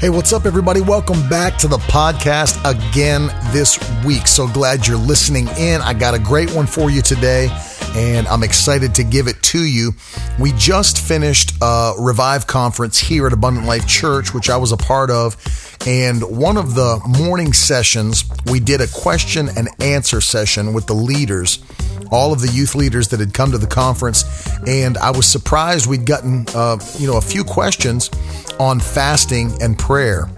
Hey, what's up, everybody? Welcome back to the podcast again this week. So glad you're listening in. I got a great one for you today, and I'm excited to give it to you. We just finished a Revive conference here at Abundant Life Church, which I was a part of. And one of the morning sessions, we did a question and answer session with the leaders all of the youth leaders that had come to the conference, and I was surprised we'd gotten uh, you know a few questions on fasting and prayer,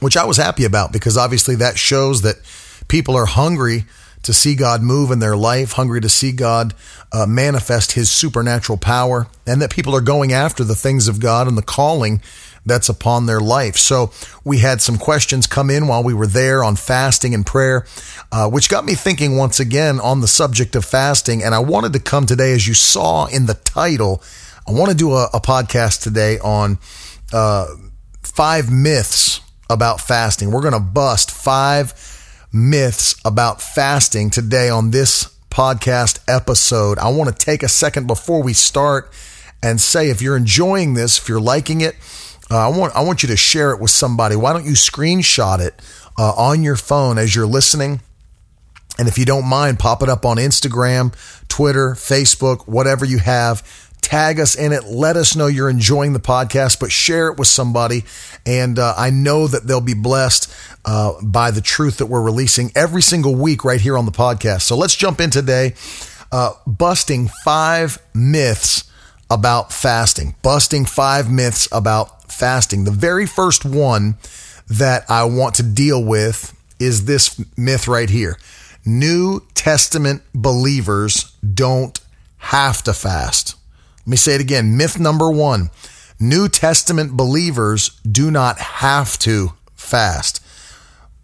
which I was happy about because obviously that shows that people are hungry to see God move in their life, hungry to see God uh, manifest His supernatural power, and that people are going after the things of God and the calling that's upon their life. So we had some questions come in while we were there on fasting and prayer, uh, which got me thinking once again on the subject of fasting. And I wanted to come today, as you saw in the title, I want to do a, a podcast today on uh, five myths about fasting. We're going to bust five myths about fasting today on this podcast episode. I want to take a second before we start and say if you're enjoying this, if you're liking it, uh, I want I want you to share it with somebody. Why don't you screenshot it uh, on your phone as you're listening? And if you don't mind, pop it up on Instagram, Twitter, Facebook, whatever you have. Tag us in it. Let us know you're enjoying the podcast, but share it with somebody. And uh, I know that they'll be blessed uh, by the truth that we're releasing every single week right here on the podcast. So let's jump in today, uh, busting five myths about fasting, busting five myths about fasting. The very first one that I want to deal with is this myth right here. New Testament believers don't have to fast. Let me say it again. Myth number one New Testament believers do not have to fast.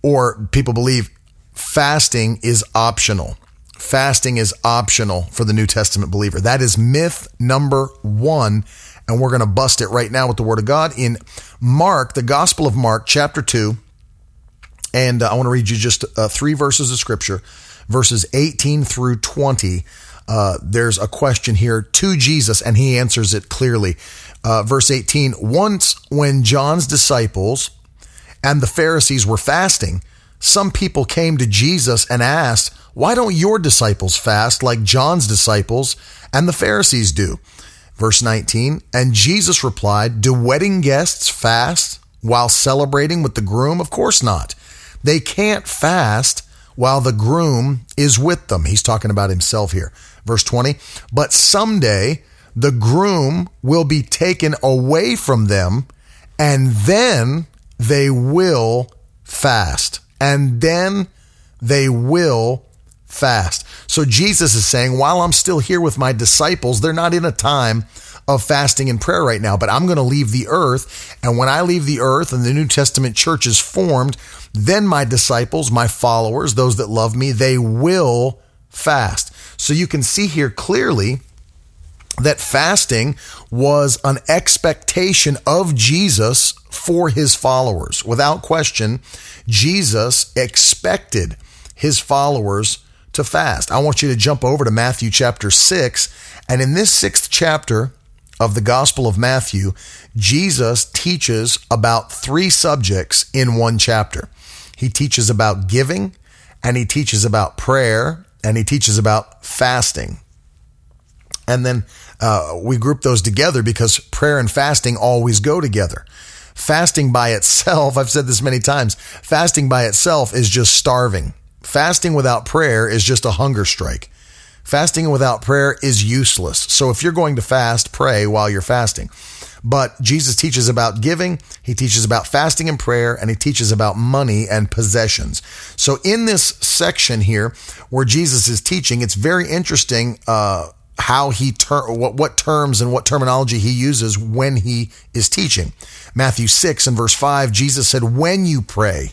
Or people believe fasting is optional. Fasting is optional for the New Testament believer. That is myth number one and we're going to bust it right now with the Word of God in Mark, the Gospel of Mark, chapter 2. And uh, I want to read you just uh, three verses of Scripture, verses 18 through 20. Uh, there's a question here to Jesus, and he answers it clearly. Uh, verse 18 Once, when John's disciples and the Pharisees were fasting, some people came to Jesus and asked, Why don't your disciples fast like John's disciples and the Pharisees do? Verse 19, and Jesus replied, Do wedding guests fast while celebrating with the groom? Of course not. They can't fast while the groom is with them. He's talking about himself here. Verse 20, but someday the groom will be taken away from them and then they will fast. And then they will fast. So Jesus is saying, while I'm still here with my disciples, they're not in a time of fasting and prayer right now, but I'm going to leave the earth. And when I leave the earth and the New Testament church is formed, then my disciples, my followers, those that love me, they will fast. So you can see here clearly that fasting was an expectation of Jesus for his followers. Without question, Jesus expected his followers to fast. I want you to jump over to Matthew chapter 6. And in this sixth chapter of the Gospel of Matthew, Jesus teaches about three subjects in one chapter. He teaches about giving, and he teaches about prayer, and he teaches about fasting. And then uh, we group those together because prayer and fasting always go together. Fasting by itself, I've said this many times, fasting by itself is just starving. Fasting without prayer is just a hunger strike. Fasting without prayer is useless. So if you're going to fast, pray while you're fasting. But Jesus teaches about giving, he teaches about fasting and prayer, and he teaches about money and possessions. So in this section here, where Jesus is teaching, it's very interesting uh, how he ter- what what terms and what terminology he uses when he is teaching. Matthew six and verse five, Jesus said, "When you pray."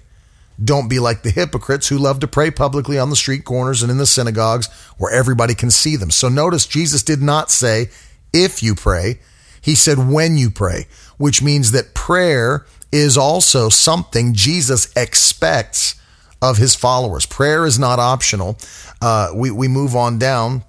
Don't be like the hypocrites who love to pray publicly on the street corners and in the synagogues where everybody can see them. So notice Jesus did not say, if you pray. He said, when you pray, which means that prayer is also something Jesus expects of his followers. Prayer is not optional. Uh, we, we move on down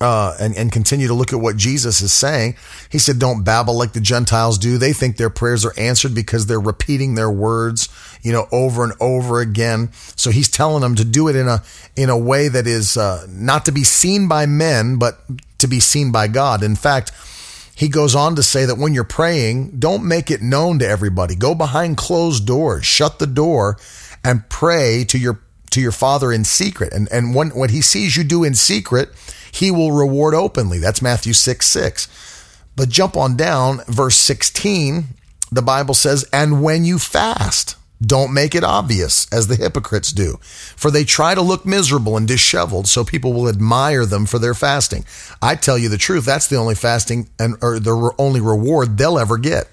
uh, and, and continue to look at what Jesus is saying. He said, Don't babble like the Gentiles do. They think their prayers are answered because they're repeating their words, you know, over and over again. So he's telling them to do it in a in a way that is uh, not to be seen by men, but to be seen by God. In fact, he goes on to say that when you're praying, don't make it known to everybody. Go behind closed doors, shut the door, and pray to your to your father in secret. And and when what he sees you do in secret, he will reward openly. That's Matthew 6 6. But jump on down, verse 16, the Bible says, And when you fast, don't make it obvious as the hypocrites do, for they try to look miserable and disheveled so people will admire them for their fasting. I tell you the truth, that's the only fasting and or the only reward they'll ever get.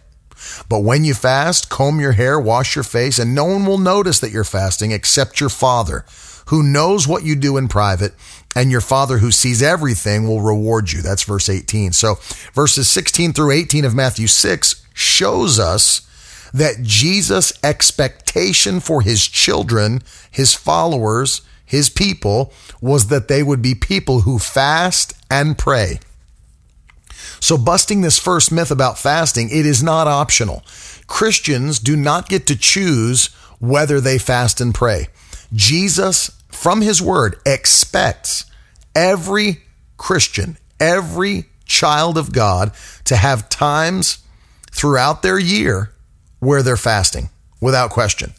But when you fast, comb your hair, wash your face, and no one will notice that you're fasting except your Father, who knows what you do in private, and your Father who sees everything will reward you. That's verse 18. So verses 16 through 18 of Matthew 6 shows us that Jesus' expectation for his children, his followers, his people was that they would be people who fast and pray. So, busting this first myth about fasting, it is not optional. Christians do not get to choose whether they fast and pray. Jesus, from his word, expects every Christian, every child of God to have times throughout their year where they're fasting without question.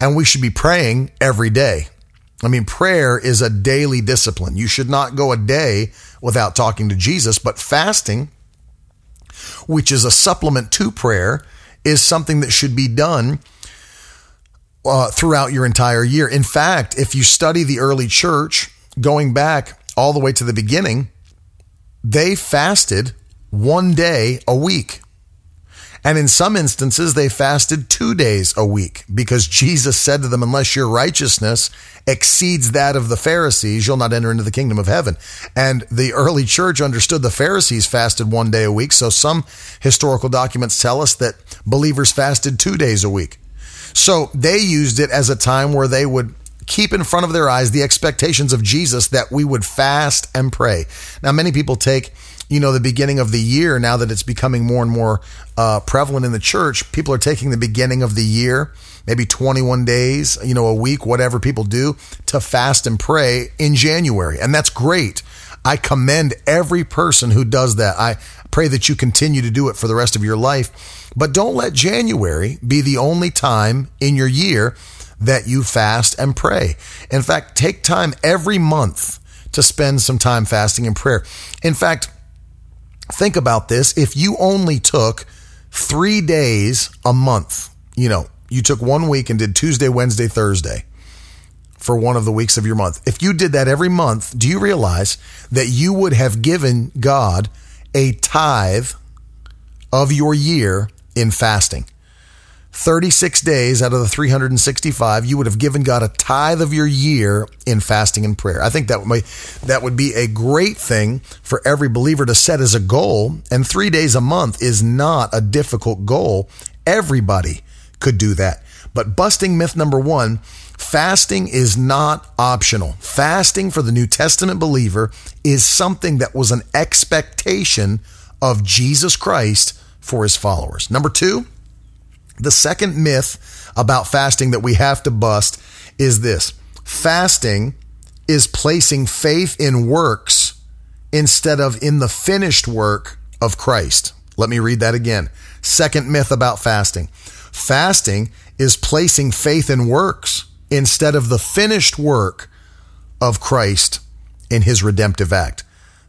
And we should be praying every day. I mean, prayer is a daily discipline. You should not go a day without talking to Jesus, but fasting, which is a supplement to prayer, is something that should be done uh, throughout your entire year. In fact, if you study the early church, going back all the way to the beginning, they fasted one day a week. And in some instances, they fasted two days a week because Jesus said to them, Unless your righteousness exceeds that of the Pharisees, you'll not enter into the kingdom of heaven. And the early church understood the Pharisees fasted one day a week. So some historical documents tell us that believers fasted two days a week. So they used it as a time where they would keep in front of their eyes the expectations of Jesus that we would fast and pray. Now, many people take you know, the beginning of the year, now that it's becoming more and more uh, prevalent in the church, people are taking the beginning of the year, maybe 21 days, you know, a week, whatever people do, to fast and pray in January. And that's great. I commend every person who does that. I pray that you continue to do it for the rest of your life. But don't let January be the only time in your year that you fast and pray. In fact, take time every month to spend some time fasting and prayer. In fact, think about this. If you only took three days a month, you know, you took one week and did Tuesday, Wednesday, Thursday for one of the weeks of your month. If you did that every month, do you realize that you would have given God a tithe of your year in fasting? 36 days out of the 365, you would have given God a tithe of your year in fasting and prayer. I think that would, that would be a great thing for every believer to set as a goal. And three days a month is not a difficult goal. Everybody could do that. But busting myth number one, fasting is not optional. Fasting for the New Testament believer is something that was an expectation of Jesus Christ for his followers. Number two, the second myth about fasting that we have to bust is this fasting is placing faith in works instead of in the finished work of Christ. Let me read that again. Second myth about fasting fasting is placing faith in works instead of the finished work of Christ in his redemptive act.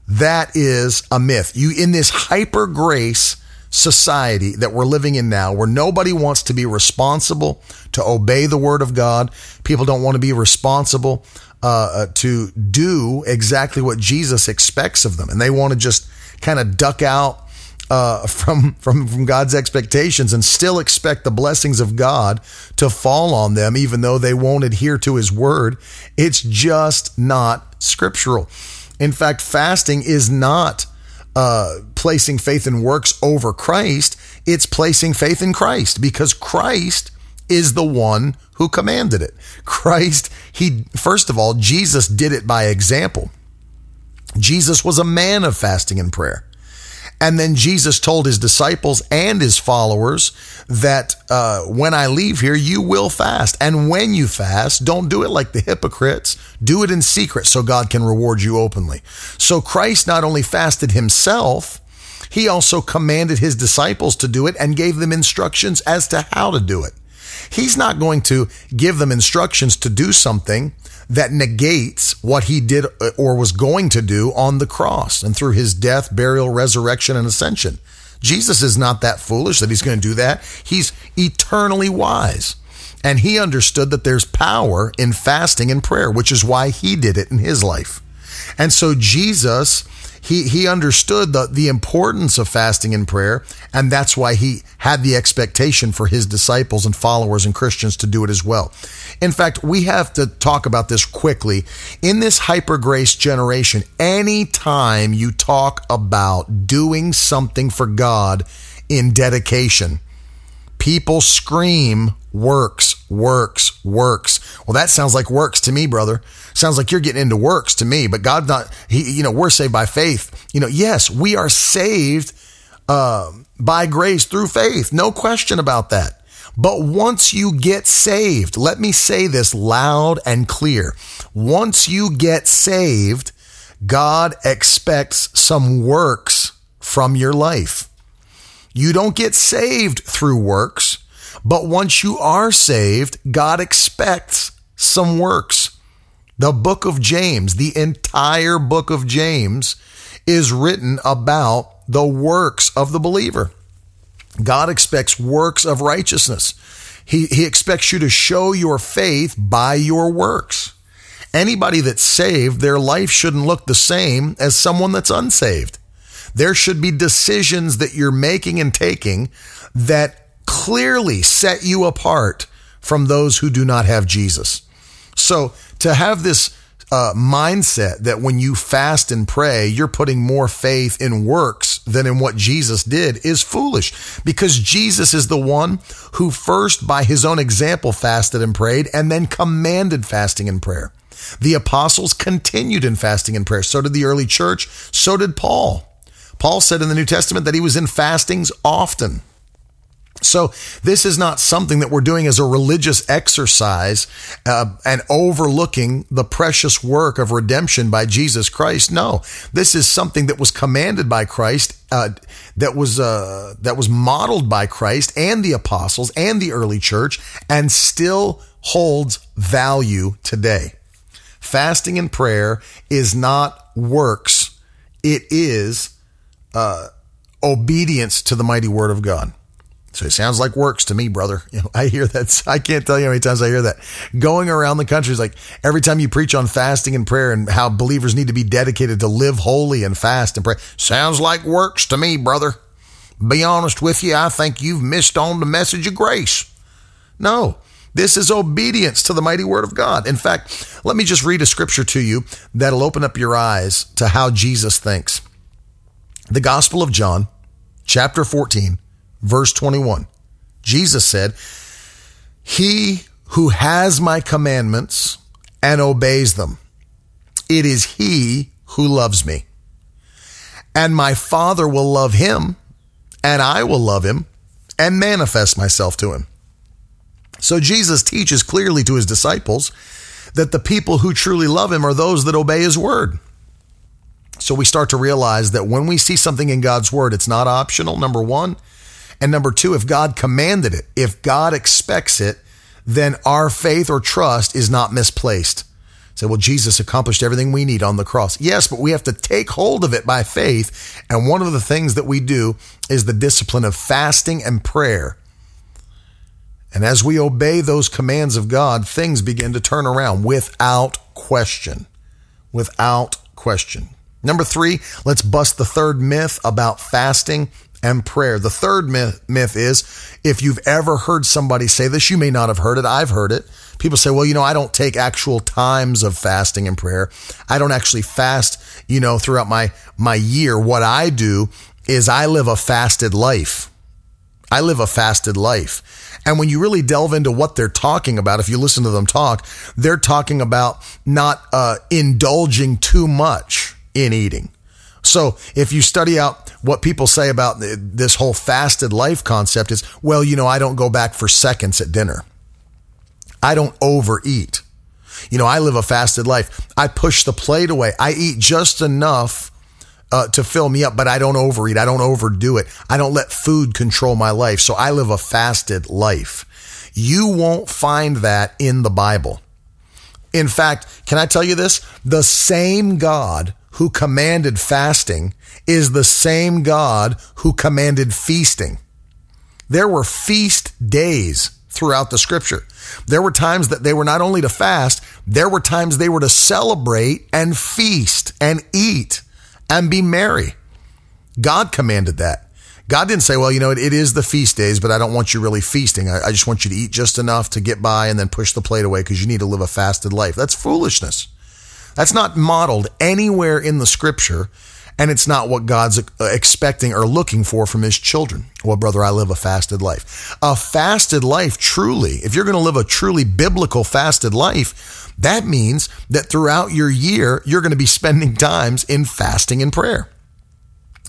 That is a myth. You, in this hyper grace, society that we're living in now where nobody wants to be responsible to obey the word of God. People don't want to be responsible uh, uh, to do exactly what Jesus expects of them. And they want to just kind of duck out uh, from from from God's expectations and still expect the blessings of God to fall on them, even though they won't adhere to His word. It's just not scriptural. In fact, fasting is not uh, placing faith in works over Christ. It's placing faith in Christ because Christ is the one who commanded it. Christ, he first of all, Jesus did it by example. Jesus was a man of fasting and prayer. And then Jesus told his disciples and his followers that uh, when I leave here, you will fast. And when you fast, don't do it like the hypocrites. Do it in secret so God can reward you openly. So Christ not only fasted himself, he also commanded his disciples to do it and gave them instructions as to how to do it. He's not going to give them instructions to do something that negates what he did uh, or was going to do on the cross and through his death, burial, resurrection, and ascension. Jesus is not that foolish that he's going to do that. He's eternally wise. And he understood that there's power in fasting and prayer, which is why he did it in his life. And so Jesus he he understood the the importance of fasting and prayer and that's why he had the expectation for his disciples and followers and Christians to do it as well. In fact, we have to talk about this quickly. In this hyper grace generation, anytime you talk about doing something for God in dedication, people scream works, works, works. Well, that sounds like works to me, brother. Sounds like you're getting into works to me, but God not, he, you know, we're saved by faith. You know, yes, we are saved uh, by grace through faith. No question about that. But once you get saved, let me say this loud and clear. Once you get saved, God expects some works from your life. You don't get saved through works. But once you are saved, God expects some works. The book of James, the entire book of James, is written about the works of the believer. God expects works of righteousness. He, he expects you to show your faith by your works. Anybody that's saved, their life shouldn't look the same as someone that's unsaved. There should be decisions that you're making and taking that clearly set you apart from those who do not have Jesus. So to have this uh, mindset that when you fast and pray, you're putting more faith in works than in what Jesus did is foolish because Jesus is the one who first, by his own example, fasted and prayed and then commanded fasting and prayer. The apostles continued in fasting and prayer. So did the early church. So did Paul. Paul said in the New Testament that he was in fastings often. So this is not something that we're doing as a religious exercise uh, and overlooking the precious work of redemption by Jesus Christ. No, this is something that was commanded by Christ, uh, that was uh, that was modeled by Christ and the apostles and the early church, and still holds value today. Fasting and prayer is not works; it is uh, obedience to the mighty word of God. So it sounds like works to me, brother. You know, I hear that. I can't tell you how many times I hear that. Going around the country is like every time you preach on fasting and prayer and how believers need to be dedicated to live holy and fast and pray. Sounds like works to me, brother. Be honest with you, I think you've missed on the message of grace. No, this is obedience to the mighty word of God. In fact, let me just read a scripture to you that'll open up your eyes to how Jesus thinks. The Gospel of John, chapter 14 Verse 21 Jesus said, He who has my commandments and obeys them, it is he who loves me. And my Father will love him, and I will love him and manifest myself to him. So Jesus teaches clearly to his disciples that the people who truly love him are those that obey his word. So we start to realize that when we see something in God's word, it's not optional, number one. And number two, if God commanded it, if God expects it, then our faith or trust is not misplaced. Say, well, Jesus accomplished everything we need on the cross. Yes, but we have to take hold of it by faith. And one of the things that we do is the discipline of fasting and prayer. And as we obey those commands of God, things begin to turn around without question. Without question. Number three, let's bust the third myth about fasting and prayer. The third myth, myth is if you've ever heard somebody say this, you may not have heard it. I've heard it. People say, well, you know, I don't take actual times of fasting and prayer. I don't actually fast, you know, throughout my, my year. What I do is I live a fasted life. I live a fasted life. And when you really delve into what they're talking about, if you listen to them talk, they're talking about not uh, indulging too much in eating. So if you study out what people say about this whole fasted life concept is, well, you know, I don't go back for seconds at dinner. I don't overeat. You know, I live a fasted life. I push the plate away. I eat just enough uh, to fill me up, but I don't overeat. I don't overdo it. I don't let food control my life. So I live a fasted life. You won't find that in the Bible. In fact, can I tell you this? The same God who commanded fasting is the same God who commanded feasting. There were feast days throughout the scripture. There were times that they were not only to fast, there were times they were to celebrate and feast and eat and be merry. God commanded that. God didn't say, well, you know, it, it is the feast days, but I don't want you really feasting. I, I just want you to eat just enough to get by and then push the plate away because you need to live a fasted life. That's foolishness. That's not modeled anywhere in the scripture, and it's not what God's uh, expecting or looking for from his children. Well, brother, I live a fasted life. A fasted life, truly, if you're going to live a truly biblical fasted life, that means that throughout your year, you're going to be spending times in fasting and prayer.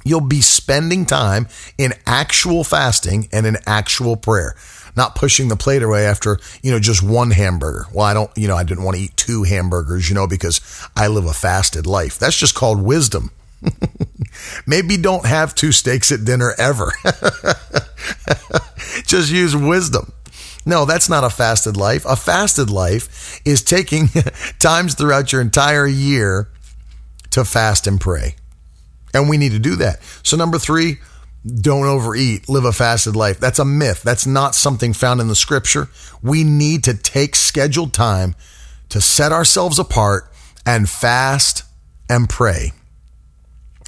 You'll be spending time in actual fasting and in actual prayer not pushing the plate away after, you know, just one hamburger. Well, I don't, you know, I didn't want to eat two hamburgers, you know, because I live a fasted life. That's just called wisdom. Maybe don't have two steaks at dinner ever. just use wisdom. No, that's not a fasted life. A fasted life is taking times throughout your entire year to fast and pray. And we need to do that. So, number three, don't overeat, live a fasted life. That's a myth. That's not something found in the scripture. We need to take scheduled time to set ourselves apart and fast and pray.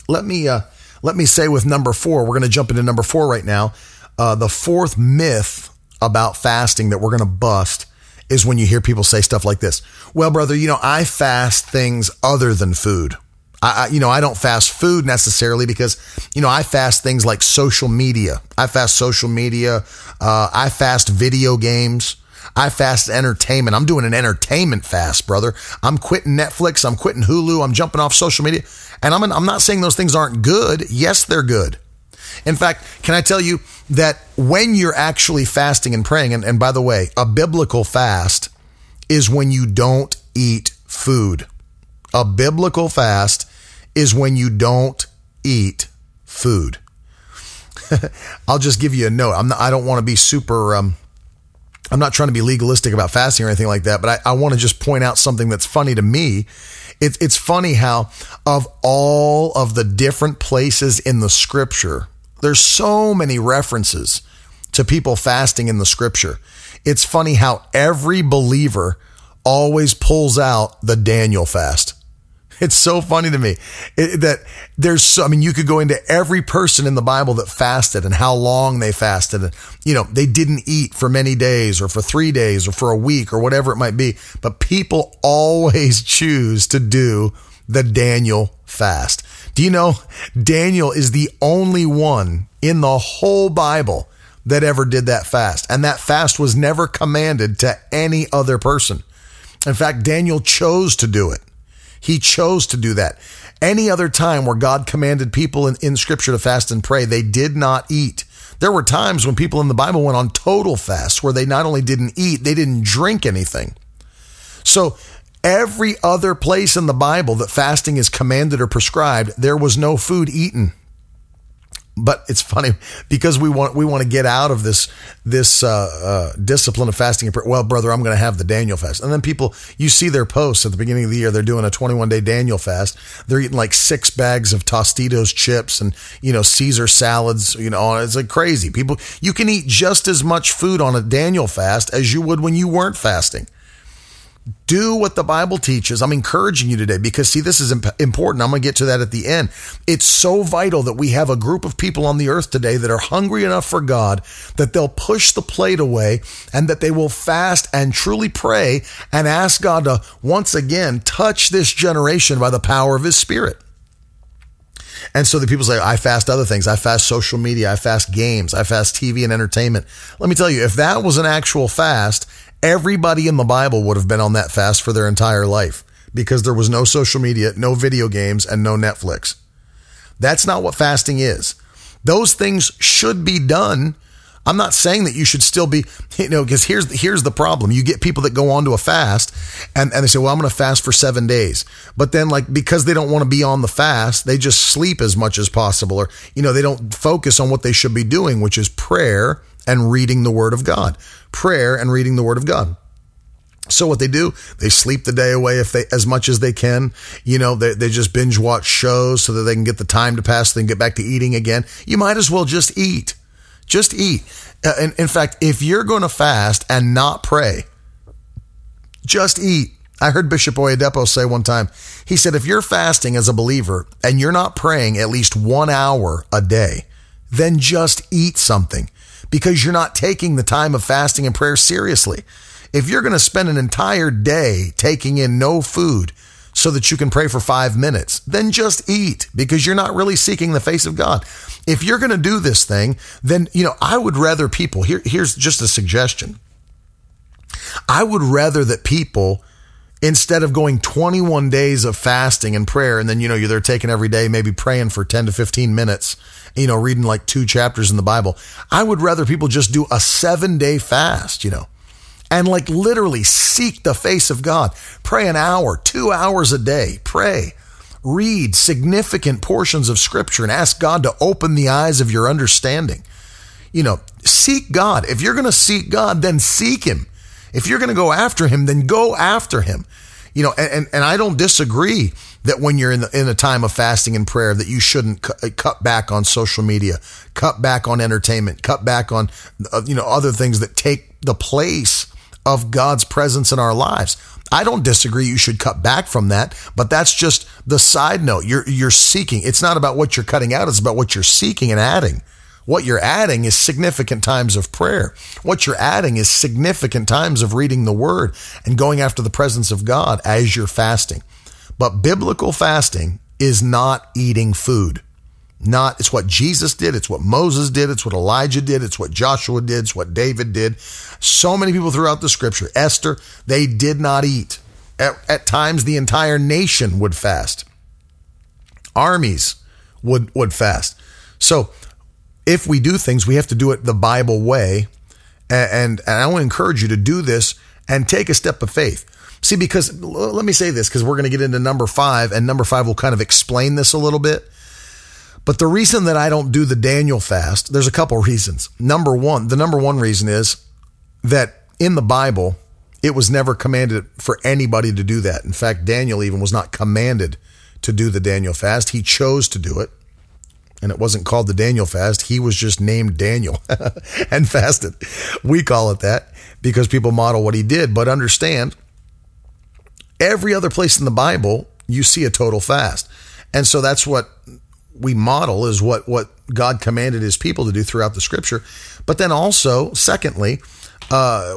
Let me uh, let me say with number four, we're going to jump into number four right now. Uh, the fourth myth about fasting that we're going to bust is when you hear people say stuff like this. Well, brother, you know, I fast things other than food. I, you know, I don't fast food necessarily because, you know, I fast things like social media. I fast social media. Uh, I fast video games. I fast entertainment. I'm doing an entertainment fast, brother. I'm quitting Netflix. I'm quitting Hulu. I'm jumping off social media. And I'm, I'm not saying those things aren't good. Yes, they're good. In fact, can I tell you that when you're actually fasting and praying, and, and by the way, a biblical fast is when you don't eat food. A biblical fast is when you don't eat food. I'll just give you a note. I'm not, I don't want to be super, um, I'm not trying to be legalistic about fasting or anything like that, but I, I want to just point out something that's funny to me. It, it's funny how, of all of the different places in the scripture, there's so many references to people fasting in the scripture. It's funny how every believer always pulls out the Daniel fast. It's so funny to me that there's so, I mean, you could go into every person in the Bible that fasted and how long they fasted. And, you know, they didn't eat for many days or for three days or for a week or whatever it might be. But people always choose to do the Daniel fast. Do you know Daniel is the only one in the whole Bible that ever did that fast? And that fast was never commanded to any other person. In fact, Daniel chose to do it. He chose to do that. Any other time where God commanded people in, in scripture to fast and pray, they did not eat. There were times when people in the Bible went on total fasts where they not only didn't eat, they didn't drink anything. So every other place in the Bible that fasting is commanded or prescribed, there was no food eaten but it's funny because we want we want to get out of this this uh, uh, discipline of fasting and prayer. Well, brother, I'm going to have the Daniel fast, and then people you see their posts at the beginning of the year. They're doing a 21 day Daniel fast. They're eating like six bags of Tostitos chips and you know Caesar salads. You know, it's like crazy. People, you can eat just as much food on a Daniel fast as you would when you weren't fasting. Do what the Bible teaches. I'm encouraging you today because, see, this is imp- important. I'm going to get to that at the end. It's so vital that we have a group of people on the earth today that are hungry enough for God that they'll push the plate away and that they will fast and truly pray and ask God to once again touch this generation by the power of His Spirit. And so the people say, I fast other things. I fast social media. I fast games. I fast TV and entertainment. Let me tell you, if that was an actual fast, everybody in the Bible would have been on that fast for their entire life because there was no social media, no video games, and no Netflix. That's not what fasting is. Those things should be done I'm not saying that you should still be, you know, because here's here's the problem. You get people that go on to a fast and, and they say, Well, I'm gonna fast for seven days. But then like because they don't want to be on the fast, they just sleep as much as possible, or you know, they don't focus on what they should be doing, which is prayer and reading the word of God. Prayer and reading the word of God. So what they do, they sleep the day away if they as much as they can. You know, they, they just binge watch shows so that they can get the time to pass, then get back to eating again. You might as well just eat. Just eat. Uh, in, in fact, if you're going to fast and not pray, just eat. I heard Bishop Oyedepo say one time, he said, if you're fasting as a believer and you're not praying at least one hour a day, then just eat something because you're not taking the time of fasting and prayer seriously. If you're going to spend an entire day taking in no food, so that you can pray for five minutes, then just eat because you're not really seeking the face of God. If you're going to do this thing, then, you know, I would rather people, here, here's just a suggestion. I would rather that people, instead of going 21 days of fasting and prayer, and then, you know, you're there taking every day, maybe praying for 10 to 15 minutes, you know, reading like two chapters in the Bible, I would rather people just do a seven day fast, you know and like literally seek the face of God. Pray an hour, two hours a day. Pray. Read significant portions of scripture and ask God to open the eyes of your understanding. You know, seek God. If you're going to seek God, then seek Him. If you're going to go after Him, then go after Him. You know, and, and I don't disagree that when you're in the, in a time of fasting and prayer that you shouldn't cut, cut back on social media, cut back on entertainment, cut back on uh, you know other things that take the place of God's presence in our lives. I don't disagree you should cut back from that, but that's just the side note. You're you're seeking. It's not about what you're cutting out, it's about what you're seeking and adding. What you're adding is significant times of prayer. What you're adding is significant times of reading the word and going after the presence of God as you're fasting. But biblical fasting is not eating food not it's what Jesus did, it's what Moses did, it's what Elijah did, it's what Joshua did, it's what David did. So many people throughout the scripture, Esther, they did not eat. At, at times the entire nation would fast. Armies would would fast. So if we do things, we have to do it the Bible way. And, and I want to encourage you to do this and take a step of faith. See, because let me say this, because we're going to get into number five, and number five will kind of explain this a little bit. But the reason that I don't do the Daniel fast, there's a couple reasons. Number one, the number one reason is that in the Bible, it was never commanded for anybody to do that. In fact, Daniel even was not commanded to do the Daniel fast. He chose to do it. And it wasn't called the Daniel fast. He was just named Daniel and fasted. We call it that because people model what he did. But understand, every other place in the Bible, you see a total fast. And so that's what we model is what what God commanded His people to do throughout the Scripture. But then also, secondly, uh,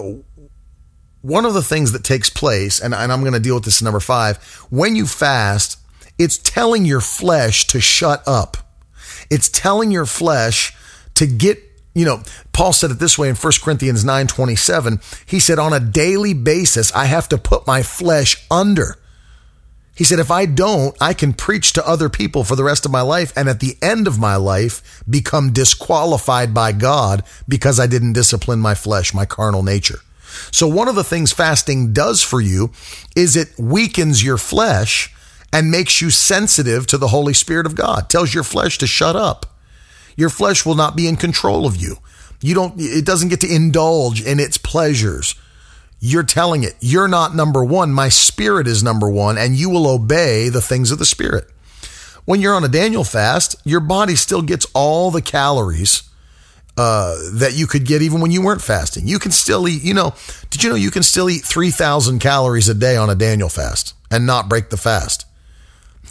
one of the things that takes place, and, and I'm going to deal with this in number five, when you fast, it's telling your flesh to shut up. It's telling your flesh to get you know, Paul said it this way in 1 Corinthians 9 27. He said, On a daily basis, I have to put my flesh under. He said, if I don't, I can preach to other people for the rest of my life and at the end of my life become disqualified by God because I didn't discipline my flesh, my carnal nature. So one of the things fasting does for you is it weakens your flesh and makes you sensitive to the Holy Spirit of God. Tells your flesh to shut up. Your flesh will not be in control of you. You don't, it doesn't get to indulge in its pleasures. You're telling it, you're not number one. My spirit is number one, and you will obey the things of the spirit. When you're on a Daniel fast, your body still gets all the calories uh, that you could get even when you weren't fasting. You can still eat, you know, did you know you can still eat 3,000 calories a day on a Daniel fast and not break the fast?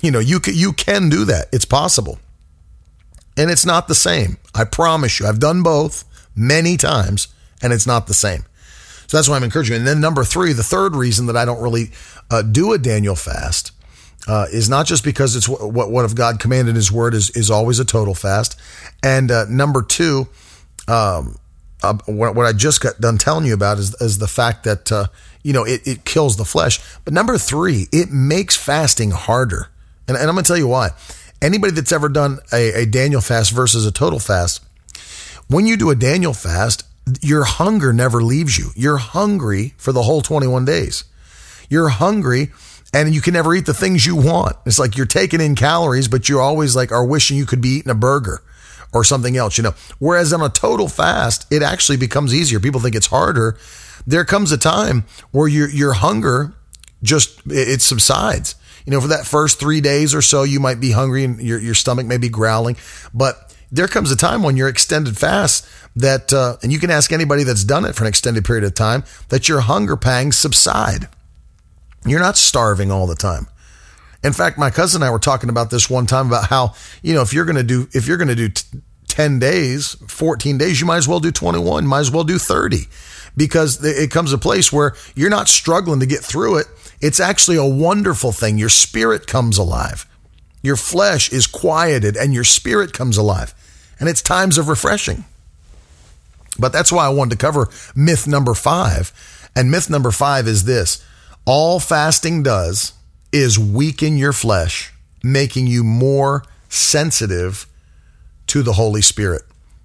You know, you can, you can do that. It's possible. And it's not the same. I promise you. I've done both many times and it's not the same. So that's why I'm encouraging you. And then number three, the third reason that I don't really uh, do a Daniel fast uh, is not just because it's what, what, what if God commanded His word is is always a total fast, and uh, number two, um, uh, what, what, I just got done telling you about is, is the fact that uh, you know it, it kills the flesh. But number three, it makes fasting harder, and, and I'm going to tell you why. Anybody that's ever done a, a Daniel fast versus a total fast, when you do a Daniel fast, your hunger never leaves you. You're hungry for the whole 21 days. You're hungry and you can never eat the things you want. It's like you're taking in calories, but you always like are wishing you could be eating a burger or something else, you know. Whereas on a total fast, it actually becomes easier. People think it's harder. There comes a time where your your hunger just it subsides. You know, for that first three days or so, you might be hungry and your your stomach may be growling, but there comes a time when your extended fast that, uh, and you can ask anybody that's done it for an extended period of time, that your hunger pangs subside. You're not starving all the time. In fact, my cousin and I were talking about this one time about how, you know, if you're going to do, if you're going to do t- 10 days, 14 days, you might as well do 21, might as well do 30 because it comes a place where you're not struggling to get through it. It's actually a wonderful thing. Your spirit comes alive. Your flesh is quieted and your spirit comes alive. And it's times of refreshing. But that's why I wanted to cover myth number five. And myth number five is this all fasting does is weaken your flesh, making you more sensitive to the Holy Spirit.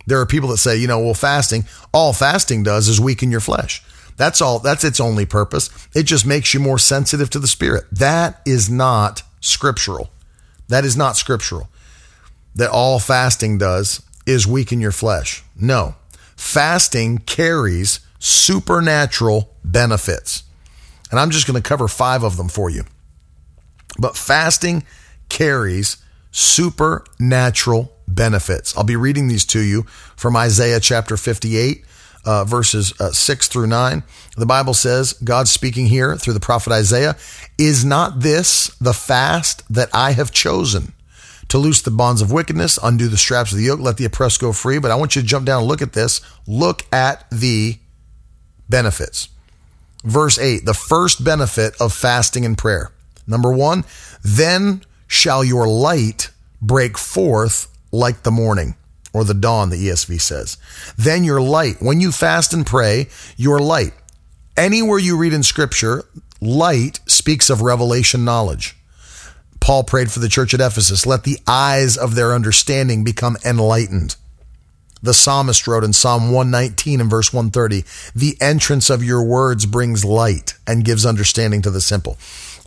There are people that say, you know, well, fasting, all fasting does is weaken your flesh. That's all, that's its only purpose. It just makes you more sensitive to the Spirit. That is not scriptural. That is not scriptural. That all fasting does is weaken your flesh. No. Fasting carries supernatural benefits. And I'm just going to cover five of them for you. But fasting carries supernatural benefits. I'll be reading these to you from Isaiah chapter 58, uh, verses uh, 6 through 9. The Bible says, God speaking here through the prophet Isaiah, Is not this the fast that I have chosen? To loose the bonds of wickedness, undo the straps of the yoke, let the oppressed go free. But I want you to jump down and look at this. Look at the benefits. Verse 8, the first benefit of fasting and prayer. Number one, then shall your light break forth like the morning or the dawn, the ESV says. Then your light, when you fast and pray, your light. Anywhere you read in scripture, light speaks of revelation knowledge. Paul prayed for the church at Ephesus, let the eyes of their understanding become enlightened. The psalmist wrote in Psalm 119 and verse 130, the entrance of your words brings light and gives understanding to the simple.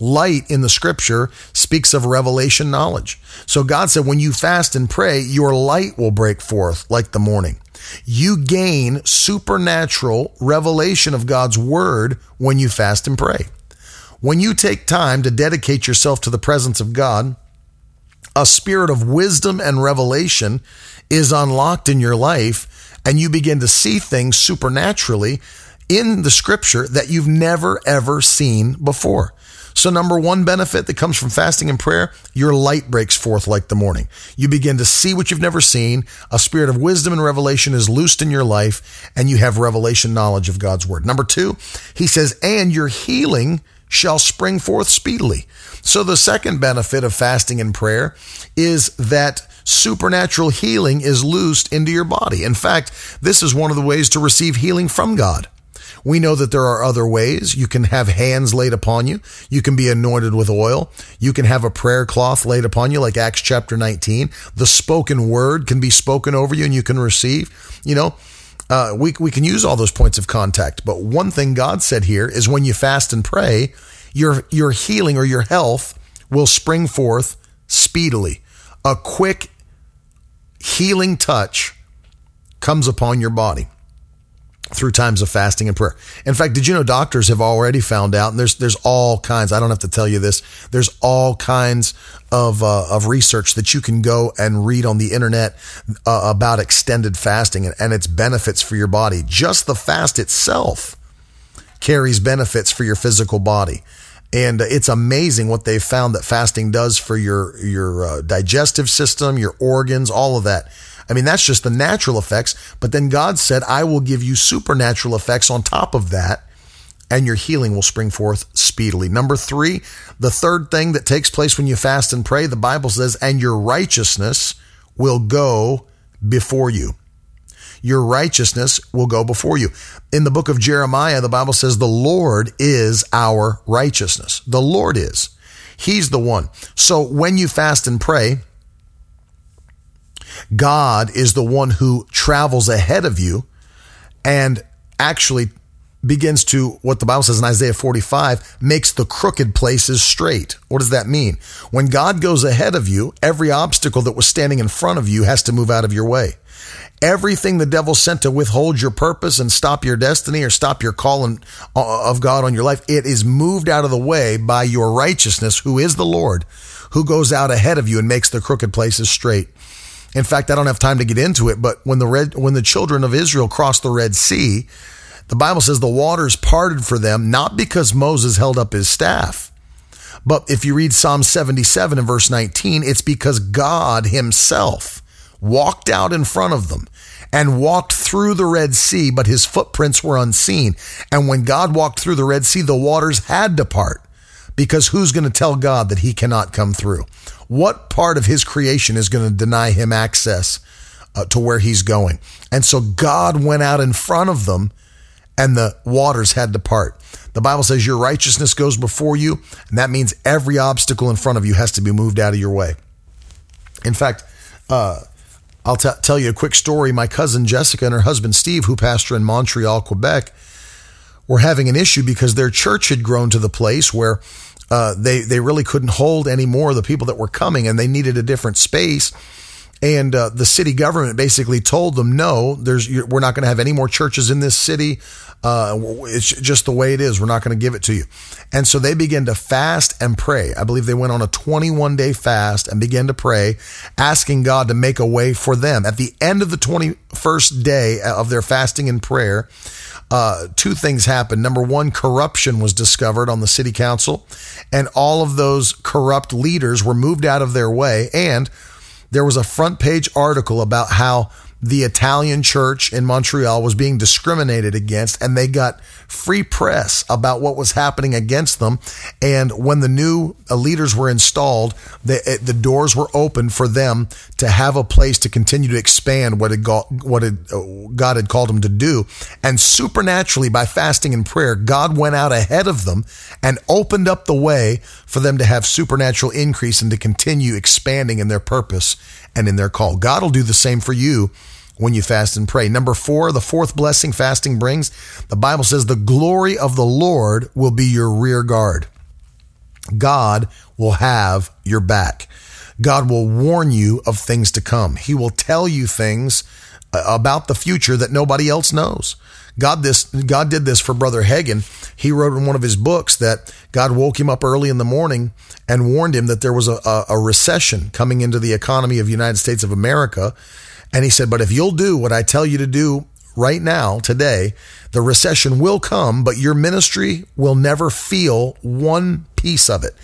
Light in the scripture speaks of revelation knowledge. So God said, when you fast and pray, your light will break forth like the morning. You gain supernatural revelation of God's word when you fast and pray. When you take time to dedicate yourself to the presence of God, a spirit of wisdom and revelation is unlocked in your life and you begin to see things supernaturally in the scripture that you've never ever seen before. So, number one benefit that comes from fasting and prayer, your light breaks forth like the morning. You begin to see what you've never seen. A spirit of wisdom and revelation is loosed in your life, and you have revelation knowledge of God's word. Number two, he says, and your healing shall spring forth speedily. So, the second benefit of fasting and prayer is that supernatural healing is loosed into your body. In fact, this is one of the ways to receive healing from God. We know that there are other ways. You can have hands laid upon you. You can be anointed with oil. You can have a prayer cloth laid upon you, like Acts chapter 19. The spoken word can be spoken over you and you can receive. You know, uh, we, we can use all those points of contact. But one thing God said here is when you fast and pray, your, your healing or your health will spring forth speedily. A quick healing touch comes upon your body. Through times of fasting and prayer. In fact, did you know doctors have already found out, and there's there's all kinds. I don't have to tell you this. There's all kinds of uh, of research that you can go and read on the internet uh, about extended fasting and, and its benefits for your body. Just the fast itself carries benefits for your physical body. And it's amazing what they've found that fasting does for your your uh, digestive system, your organs, all of that. I mean, that's just the natural effects. But then God said, I will give you supernatural effects on top of that, and your healing will spring forth speedily. Number three, the third thing that takes place when you fast and pray, the Bible says, and your righteousness will go before you. Your righteousness will go before you. In the book of Jeremiah, the Bible says, the Lord is our righteousness. The Lord is. He's the one. So when you fast and pray, God is the one who travels ahead of you and actually begins to, what the Bible says in Isaiah 45, makes the crooked places straight. What does that mean? When God goes ahead of you, every obstacle that was standing in front of you has to move out of your way. Everything the devil sent to withhold your purpose and stop your destiny or stop your calling uh, of God on your life, it is moved out of the way by your righteousness, who is the Lord, who goes out ahead of you and makes the crooked places straight. In fact, I don't have time to get into it, but when the red, when the children of Israel crossed the Red Sea, the Bible says the waters parted for them, not because Moses held up his staff. But if you read Psalm 77 and verse 19, it's because God himself walked out in front of them and walked through the Red Sea, but his footprints were unseen. And when God walked through the Red Sea, the waters had to part because who's going to tell God that he cannot come through? What part of his creation is going to deny him access uh, to where he's going? And so God went out in front of them and the waters had to part. The Bible says your righteousness goes before you, and that means every obstacle in front of you has to be moved out of your way. In fact, uh, I'll t- tell you a quick story. My cousin Jessica and her husband Steve, who pastor in Montreal, Quebec, were having an issue because their church had grown to the place where uh, they they really couldn't hold any more of the people that were coming, and they needed a different space. And uh, the city government basically told them, "No, there's we're not going to have any more churches in this city. Uh, it's just the way it is. We're not going to give it to you." And so they began to fast and pray. I believe they went on a 21 day fast and began to pray, asking God to make a way for them. At the end of the 21st day of their fasting and prayer, uh, two things happened. Number one, corruption was discovered on the city council, and all of those corrupt leaders were moved out of their way. And there was a front page article about how the Italian church in Montreal was being discriminated against, and they got free press about what was happening against them. And when the new uh, leaders were installed, the, the doors were open for them to have a place to continue to expand what, it got, what it, uh, God had called them to do. And supernaturally, by fasting and prayer, God went out ahead of them and opened up the way for them to have supernatural increase and to continue expanding in their purpose and in their call. God will do the same for you when you fast and pray. Number four, the fourth blessing fasting brings, the Bible says, the glory of the Lord will be your rear guard. God will have your back. God will warn you of things to come. He will tell you things uh, about the future that nobody else knows. God this God did this for Brother Hagin. He wrote in one of his books that God woke him up early in the morning and warned him that there was a, a, a recession coming into the economy of the United States of America and he said, But if you'll do what I tell you to do right now, today, the recession will come, but your ministry will never feel one piece of it.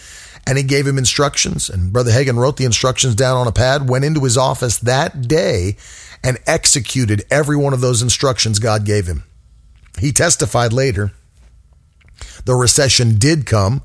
And he gave him instructions, and Brother Hagin wrote the instructions down on a pad, went into his office that day, and executed every one of those instructions God gave him. He testified later the recession did come.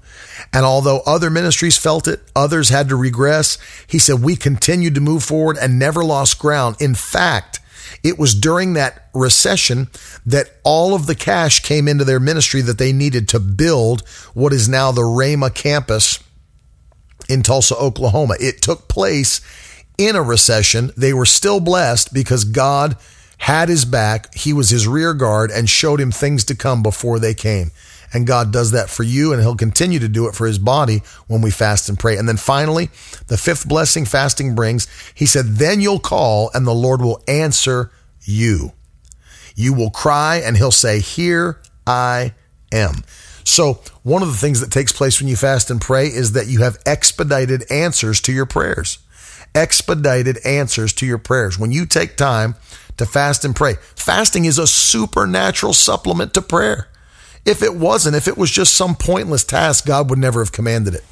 And although other ministries felt it, others had to regress. He said, we continued to move forward and never lost ground. In fact, it was during that recession that all of the cash came into their ministry that they needed to build what is now the Rhema campus in Tulsa, Oklahoma. It took place in a recession. They were still blessed because God had his back. He was his rear guard and showed him things to come before they came. And God does that for you, and He'll continue to do it for His body when we fast and pray. And then finally, the fifth blessing fasting brings, He said, Then you'll call, and the Lord will answer you. You will cry and he'll say, Here I am. So, one of the things that takes place when you fast and pray is that you have expedited answers to your prayers. Expedited answers to your prayers. When you take time to fast and pray, fasting is a supernatural supplement to prayer. If it wasn't, if it was just some pointless task, God would never have commanded it.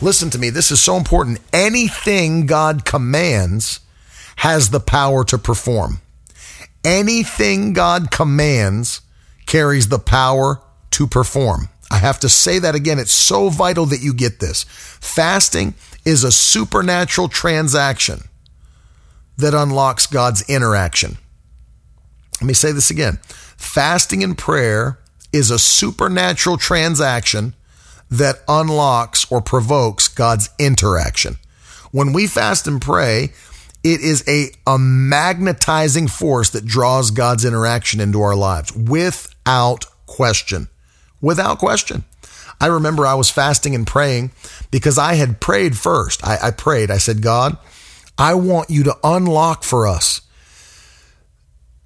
Listen to me, this is so important. Anything God commands has the power to perform. Anything God commands carries the power to perform. I have to say that again. It's so vital that you get this. Fasting is a supernatural transaction that unlocks God's interaction. Let me say this again. Fasting and prayer is a supernatural transaction that unlocks or provokes God's interaction. When we fast and pray, it is a, a magnetizing force that draws God's interaction into our lives without question. Without question. I remember I was fasting and praying because I had prayed first. I, I prayed. I said, God, I want you to unlock for us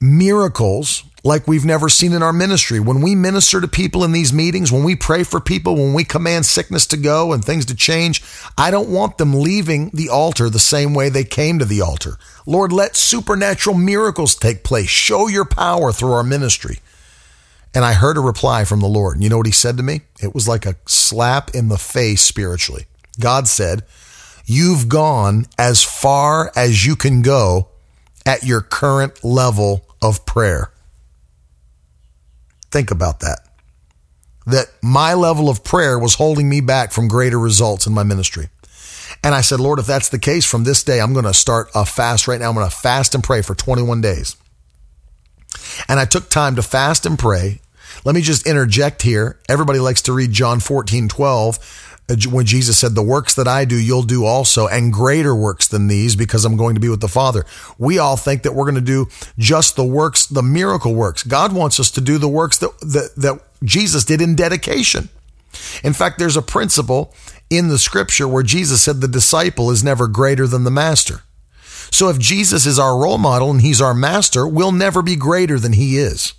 miracles like we've never seen in our ministry. When we minister to people in these meetings, when we pray for people, when we command sickness to go and things to change, I don't want them leaving the altar the same way they came to the altar. Lord, let supernatural miracles take place. Show your power through our ministry. And I heard a reply from the Lord. You know what he said to me? It was like a slap in the face spiritually. God said, You've gone as far as you can go at your current level of prayer. Think about that. That my level of prayer was holding me back from greater results in my ministry. And I said, Lord, if that's the case from this day, I'm going to start a fast right now. I'm going to fast and pray for 21 days. And I took time to fast and pray. Let me just interject here. Everybody likes to read John 14, 12 Uh, when Jesus said, The works that I do, you'll do also, and greater works than these because I'm going to be with the Father. We all think that we're going to do just the works, the miracle works. God wants us to do the works that, that, that Jesus did in dedication. In fact, there's a principle in the scripture where Jesus said the disciple is never greater than the master. So if Jesus is our role model and he's our master, we'll never be greater than he is.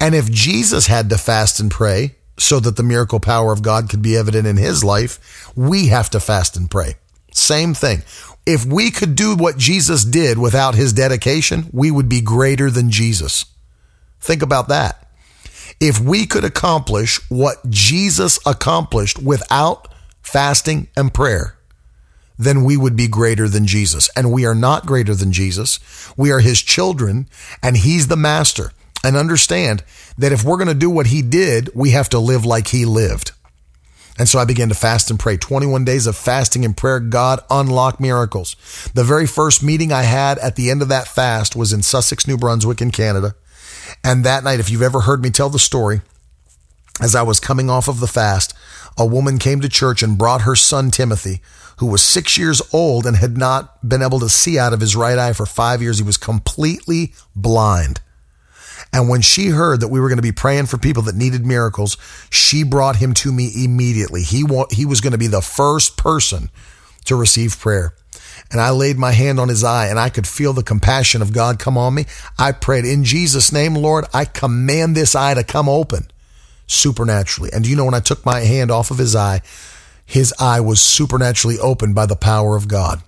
And if Jesus had to fast and pray, so that the miracle power of God could be evident in his life, we have to fast and pray. Same thing. If we could do what Jesus did without his dedication, we would be greater than Jesus. Think about that. If we could accomplish what Jesus accomplished without fasting and prayer, then we would be greater than Jesus. And we are not greater than Jesus. We are his children and he's the master and understand that if we're going to do what he did, we have to live like he lived. And so I began to fast and pray. 21 days of fasting and prayer. God unlocked miracles. The very first meeting I had at the end of that fast was in Sussex, New Brunswick in Canada. And that night, if you've ever heard me tell the story, as I was coming off of the fast, a woman came to church and brought her son Timothy, who was six years old and had not been able to see out of his right eye for five years. He was completely blind. And when she heard that we were going to be praying for people that needed miracles, she brought him to me immediately. He, wa- he was going to be the first person to receive prayer. And I laid my hand on his eye and I could feel the compassion of God come on me. I prayed in Jesus' name, Lord, I command this eye to come open supernaturally. And do you know when I took my hand off of his eye, his eye was supernaturally opened by the power of God.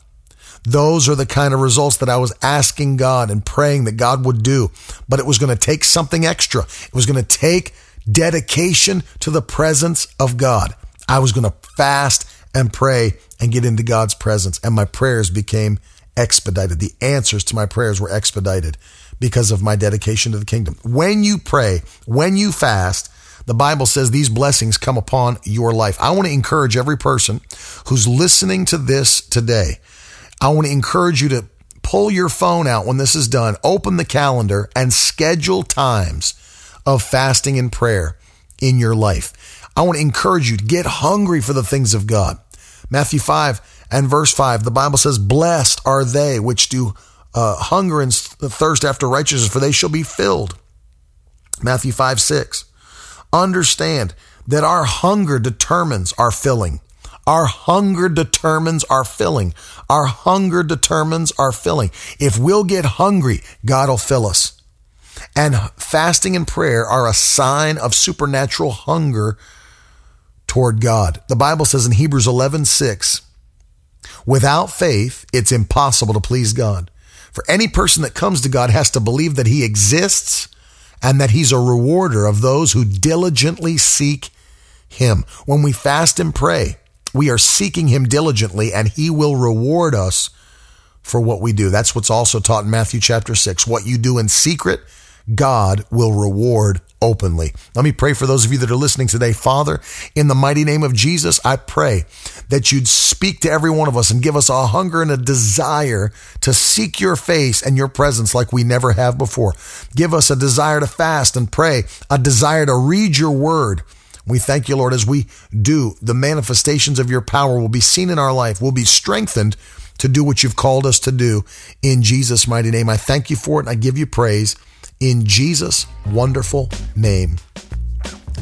Those are the kind of results that I was asking God and praying that God would do. But it was going to take something extra. It was going to take dedication to the presence of God. I was going to fast and pray and get into God's presence. And my prayers became expedited. The answers to my prayers were expedited because of my dedication to the kingdom. When you pray, when you fast, the Bible says these blessings come upon your life. I want to encourage every person who's listening to this today I want to encourage you to pull your phone out when this is done, open the calendar and schedule times of fasting and prayer in your life. I want to encourage you to get hungry for the things of God. Matthew 5 and verse 5, the Bible says, Blessed are they which do uh, hunger and thirst after righteousness, for they shall be filled. Matthew 5 6. Understand that our hunger determines our filling. Our hunger determines our filling. Our hunger determines our filling. If we'll get hungry, God will fill us. And fasting and prayer are a sign of supernatural hunger toward God. The Bible says in Hebrews 11, 6, without faith, it's impossible to please God. For any person that comes to God has to believe that he exists and that he's a rewarder of those who diligently seek him. When we fast and pray, we are seeking him diligently and he will reward us for what we do. That's what's also taught in Matthew chapter 6. What you do in secret, God will reward openly. Let me pray for those of you that are listening today. Father, in the mighty name of Jesus, I pray that you'd speak to every one of us and give us a hunger and a desire to seek your face and your presence like we never have before. Give us a desire to fast and pray, a desire to read your word. We thank you, Lord, as we do, the manifestations of your power will be seen in our life, will be strengthened to do what you've called us to do in Jesus' mighty name. I thank you for it and I give you praise in Jesus' wonderful name.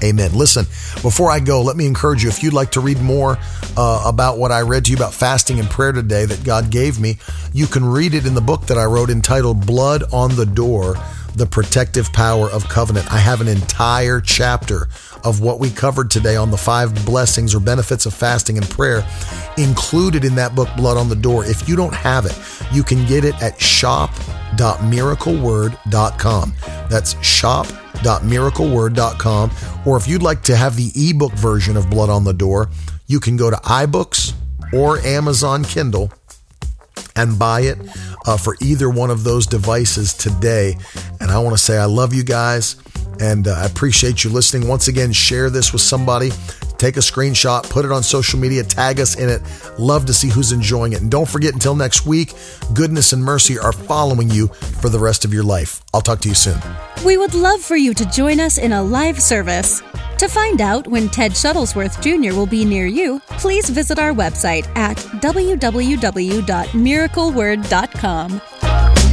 Amen. Listen, before I go, let me encourage you if you'd like to read more uh, about what I read to you about fasting and prayer today that God gave me, you can read it in the book that I wrote entitled Blood on the Door The Protective Power of Covenant. I have an entire chapter of what we covered today on the five blessings or benefits of fasting and prayer included in that book, Blood on the Door. If you don't have it, you can get it at shop.miracleword.com. That's shop.miracleword.com. Or if you'd like to have the ebook version of Blood on the Door, you can go to iBooks or Amazon Kindle and buy it uh, for either one of those devices today. And I want to say I love you guys and uh, I appreciate you listening. Once again, share this with somebody. Take a screenshot, put it on social media, tag us in it. Love to see who's enjoying it. And don't forget, until next week, goodness and mercy are following you for the rest of your life. I'll talk to you soon. We would love for you to join us in a live service. To find out when Ted Shuttlesworth Jr. will be near you, please visit our website at www.miracleword.com.